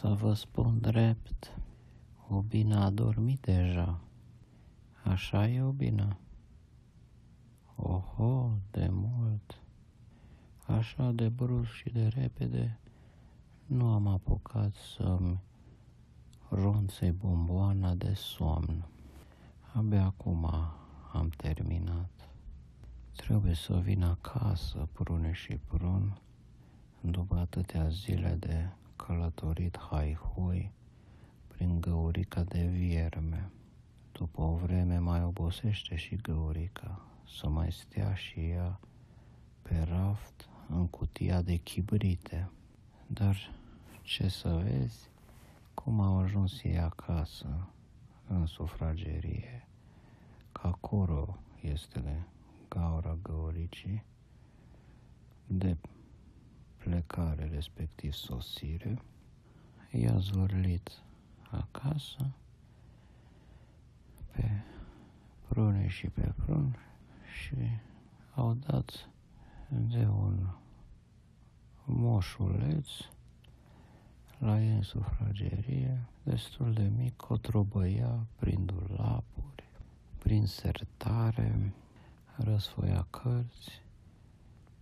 Să vă spun drept, Ubina a dormit deja. Așa e, Ubina? Oho, de mult. Așa de brusc și de repede nu am apucat să-mi ronței bomboana de somn. Abia acum am terminat. Trebuie să vin acasă, prune și prun, după atâtea zile de călătorit hai-hui prin găurica de vierme. După o vreme mai obosește și găurica să mai stea și ea pe raft în cutia de chibrite. Dar ce să vezi, cum au ajuns ei acasă, în sufragerie, că acolo este gaura găuricii, de plecare, respectiv sosire, i-a zvârlit acasă pe prune și pe prun și au dat de un moșuleț la ei în sufragerie, destul de mic, cotrobăia prin dulapuri, prin sertare, răsfoia cărți,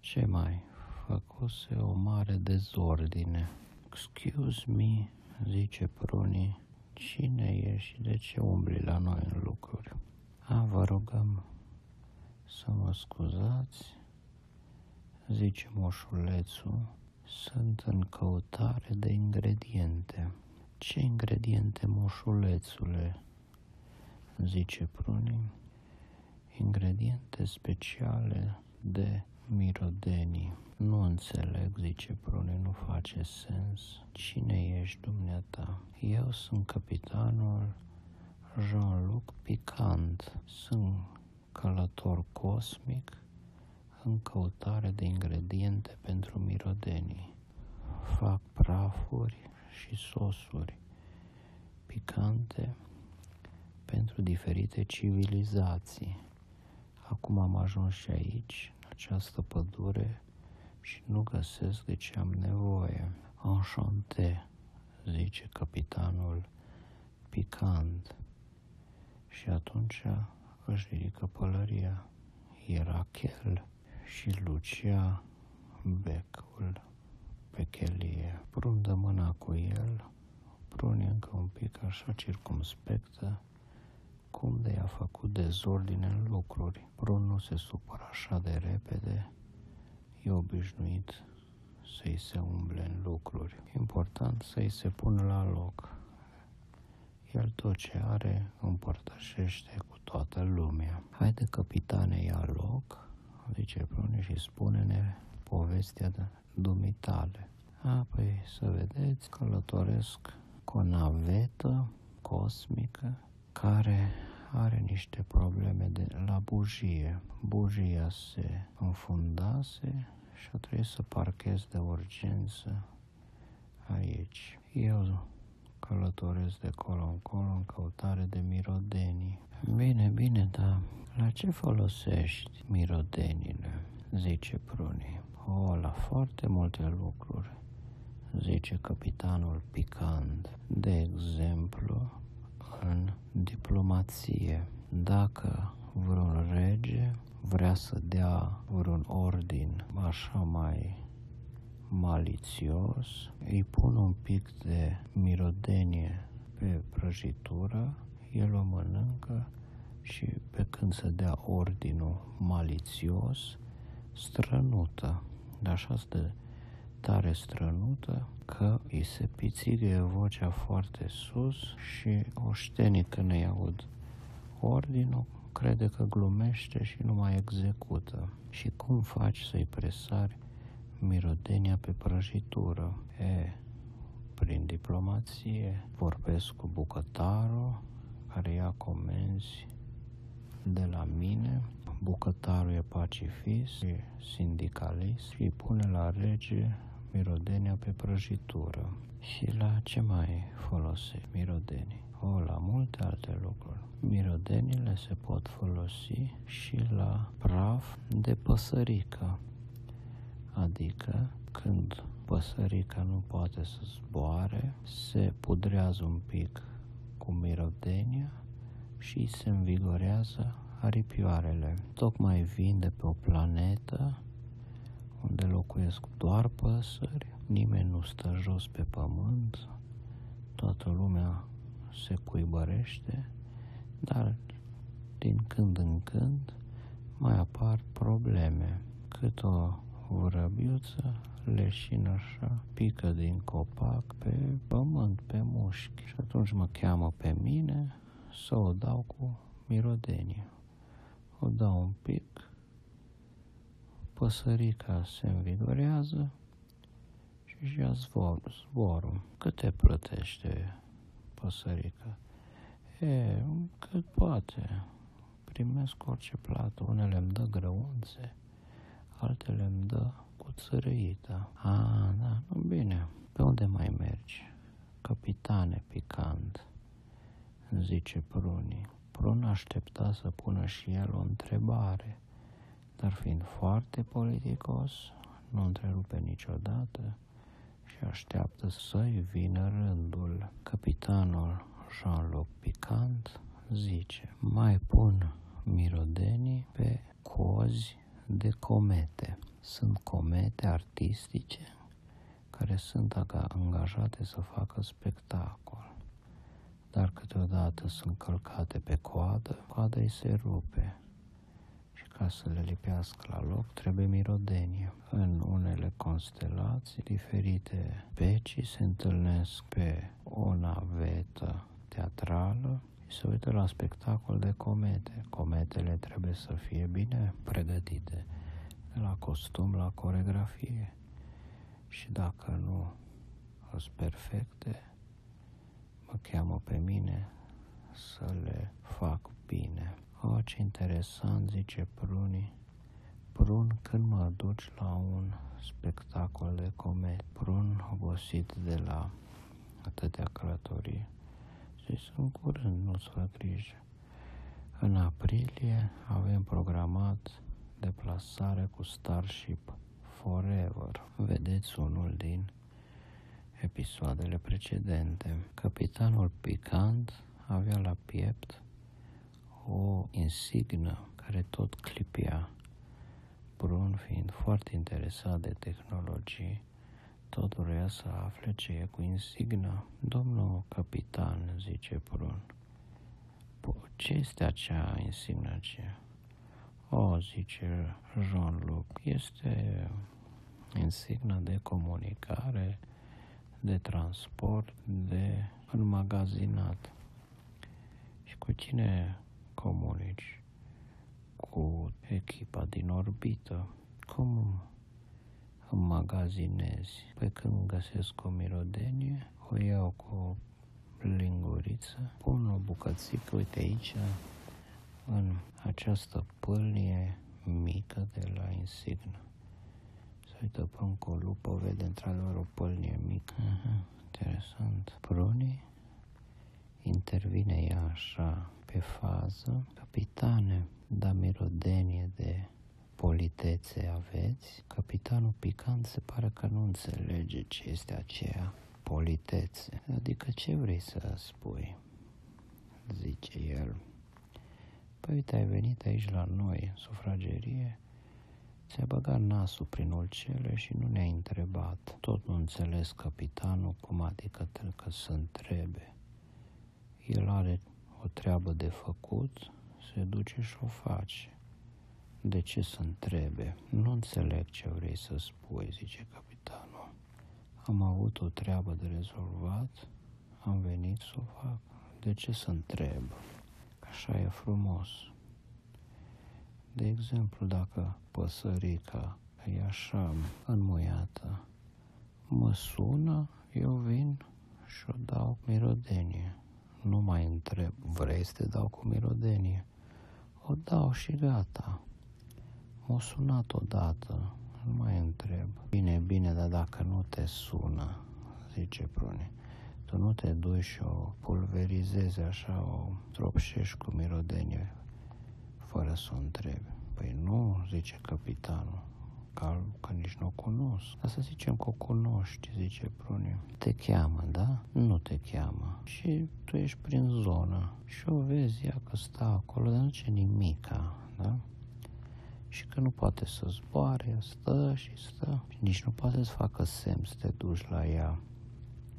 ce mai făcuse o mare dezordine. Excuse me, zice prunii, cine e și de ce umbli la noi în lucruri? A, vă rugăm să mă scuzați, zice moșulețul, sunt în căutare de ingrediente. Ce ingrediente, moșulețule? zice prunii. Ingrediente speciale de mirodenii. Nu înțeleg, zice Prune, nu face sens. Cine ești dumneata? Eu sunt capitanul Jean-Luc Picant. Sunt călător cosmic în căutare de ingrediente pentru mirodenii. Fac prafuri și sosuri picante pentru diferite civilizații. Acum am ajuns și aici, în această pădure, și nu găsesc de ce am nevoie. Enchanté, zice capitanul picant. Și atunci își ridică pălăria. Era chel și Lucia becul pe chelie. Prundă mâna cu el, prune încă un pic așa circumspectă, cum de i-a făcut dezordine în lucruri. Prun nu se supără așa de repede, e obișnuit să-i se umble în lucruri. Important să-i se pună la loc. El tot ce are împărtășește cu toată lumea. Haide, capitane, ia loc, zice Prune și spune-ne povestea de dumitale. A, păi să vedeți, călătoresc cu o navetă cosmică care are niște probleme de la bujie. Bujia se înfundase și a trebuit să parchez de urgență aici. Eu călătoresc de colo în colo în căutare de mirodenii. Bine, bine, dar la ce folosești mirodenile? Zice Pruni. O, la foarte multe lucruri, zice capitanul picant. De exemplu, în diplomație. Dacă vreun rege vrea să dea vreun ordin așa mai malițios, îi pun un pic de mirodenie pe prăjitură, el o mănâncă și pe când se dea ordinul malițios, strănută. Așa de tare strănută că îi se pițigă vocea foarte sus și oștenii când îi aud ordinul crede că glumește și nu mai execută. Și cum faci să-i presari mirodenia pe prăjitură? E, prin diplomație, vorbesc cu bucătarul care ia comenzi de la mine. Bucătarul e pacifist, e sindicalist și pune la rege mirodenia pe prăjitură. Și la ce mai folose mirodenii? O, la multe alte lucruri. Mirodenile se pot folosi și la praf de păsărică, adică când păsărica nu poate să zboare, se pudrează un pic cu mirodenia și se învigorează aripioarele. Tocmai vin de pe o planetă unde locuiesc doar păsări, nimeni nu stă jos pe pământ, toată lumea se cuibărește, dar din când în când mai apar probleme. Cât o vrăbiuță leșină așa, pică din copac pe pământ, pe mușchi și atunci mă cheamă pe mine să o dau cu mirodenie. O dau un pic, păsărica se învigorează și își ia zbor, zborul. Cât te plătește păsărica? E, cât poate. Primesc orice plată. Unele îmi dă grăunțe, altele îmi dă cu țărăită. A, da, nu bine. Pe unde mai mergi? Capitane picant, zice Prunii. Prun aștepta să pună și el o întrebare, dar fiind foarte politicos, nu întrerupe niciodată și așteaptă să-i vină rândul. Capitanul Jean-Luc Picant zice, mai pun mirodenii pe cozi de comete. Sunt comete artistice care sunt angajate să facă spectacol, dar câteodată sunt călcate pe coadă, coada îi se rupe și ca să le lipească la loc trebuie mirodenie. În unele constelații diferite pecii se întâlnesc pe o navetă teatrală și se uită la spectacol de comete. Cometele trebuie să fie bine pregătite, de la costum la coregrafie. Și dacă nu sunt perfecte, mă cheamă pe mine să le fac bine. O, ce interesant, zice Pruni. Prun când mă duci la un spectacol de comet. Prun obosit de la atâtea călătorii și în curând, nu-ți fă grijă. În aprilie avem programat deplasare cu Starship Forever. Vedeți unul din episoadele precedente. Capitanul Picant avea la piept o insignă care tot clipia. Brun fiind foarte interesat de tehnologie, tot vrea să afle ce e cu insigna. Domnul capitan, zice Brun, ce este acea insignă aceea? O, zice Jean-Luc, este insigna de comunicare, de transport, de înmagazinat. Și cu cine comunici? Cu echipa din orbită. Cum înmagazinezi. Pe când găsesc o mirodenie, o iau cu o linguriță, pun o bucățică, uite aici, în această pâlnie mică de la insignă. Se uită pe încă o lupă, vede într-adevăr o pâlnie mică. Aha, interesant. Prunii intervine ea așa pe fază. Capitane, da mirodenie de politețe aveți, capitanul Picant se pare că nu înțelege ce este aceea politețe. Adică ce vrei să spui? Zice el. Păi uite, ai venit aici la noi, sufragerie, ți-a băgat nasul prin ulcele și nu ne-ai întrebat. Tot nu înțeles capitanul cum adică că să întrebe. El are o treabă de făcut, se duce și o face. De ce să întrebe? Nu înțeleg ce vrei să spui, zice capitanul. Am avut o treabă de rezolvat, am venit să o fac. De ce să întreb? Așa e frumos. De exemplu, dacă păsărica e așa înmuiată, mă sună, eu vin și o dau cu mirodenie. Nu mai întreb, vrei să te dau cu mirodenie? O dau și gata. M-a sunat odată, nu mai întreb. Bine, bine, dar dacă nu te sună, zice Prune, tu nu te duci și o pulverizezi așa, o tropșești cu mirodenie, fără să o întrebi. Păi nu, zice capitanul, ca, că nici nu o cunosc. Dar să zicem că o cunoști, zice Prunii. Te cheamă, da? Nu te cheamă. Și tu ești prin zonă și o vezi ea că stă acolo, dar nu ce nimica, da? și că nu poate să zboare, stă și stă. Și nici nu poate să facă semn să te duci la ea.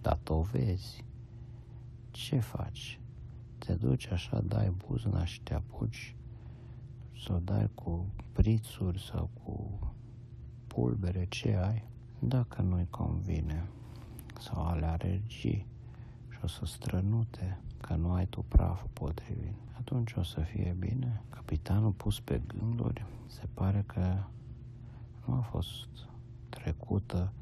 Dar tu o vezi. Ce faci? Te duci așa, dai buzna și te apuci să o dai cu prițuri sau cu pulbere, ce ai? Dacă nu-i convine sau ale alergii și o să strănute că nu ai tu praful potrivit, atunci o să fie bine. Capitanul pus pe gânduri, se pare că nu a fost trecută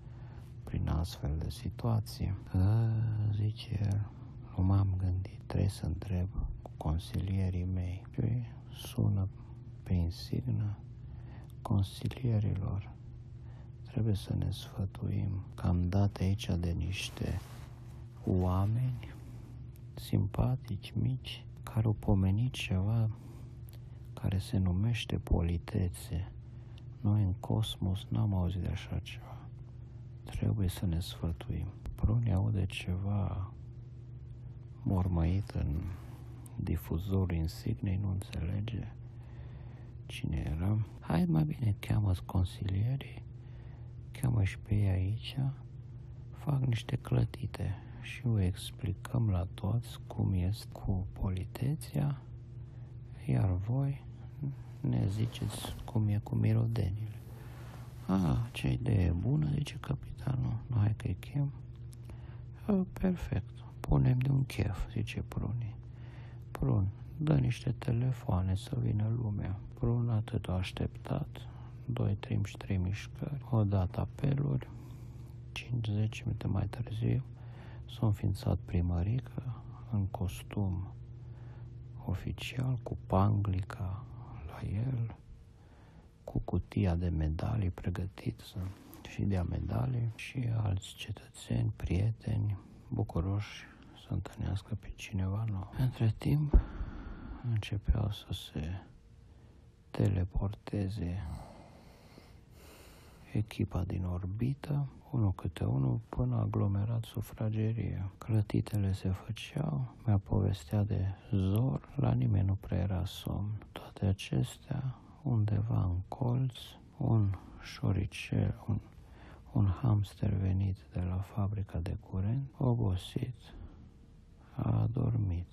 prin astfel de situații. Că, zice el, nu m-am gândit, trebuie să întreb cu consilierii mei. Și sună pe insignă consilierilor. Trebuie să ne sfătuim că am dat aici de niște oameni simpatici, mici, care au pomenit ceva care se numește politețe. Noi în cosmos n-am auzit de așa ceva. Trebuie să ne sfătuim. Prunii aude ceva mormăit în difuzorul insignei, nu înțelege cine era. Hai mai bine, cheamă-ți consilierii, cheamă și pe ei aici, fac niște clătite și vă explicăm la toți cum este cu politeția, iar voi ne ziceți cum e cu mirodenile. A, ce idee bună, zice capitanul, nu hai că-i chem. A, perfect, punem de un chef, zice Pruni. Prun, dă niște telefoane să vină lumea. Prun atât a așteptat, doi, trei și trei mișcări, o dată apeluri, 50 minute mai târziu, S-a înființat primărică în costum oficial, cu panglica la el, cu cutia de medalii pregătit și de medalii. Și alți cetățeni, prieteni, bucuroși să întâlnească pe cineva nou. Între timp, începeau să se teleporteze echipa din orbită, unul câte unul, până aglomerat sufrageria. Clătitele se făceau, mi-a povestea de zor, la nimeni nu prea era somn. Toate acestea, undeva în colț, un șoricel, un, un hamster venit de la fabrica de curent, obosit, a adormit.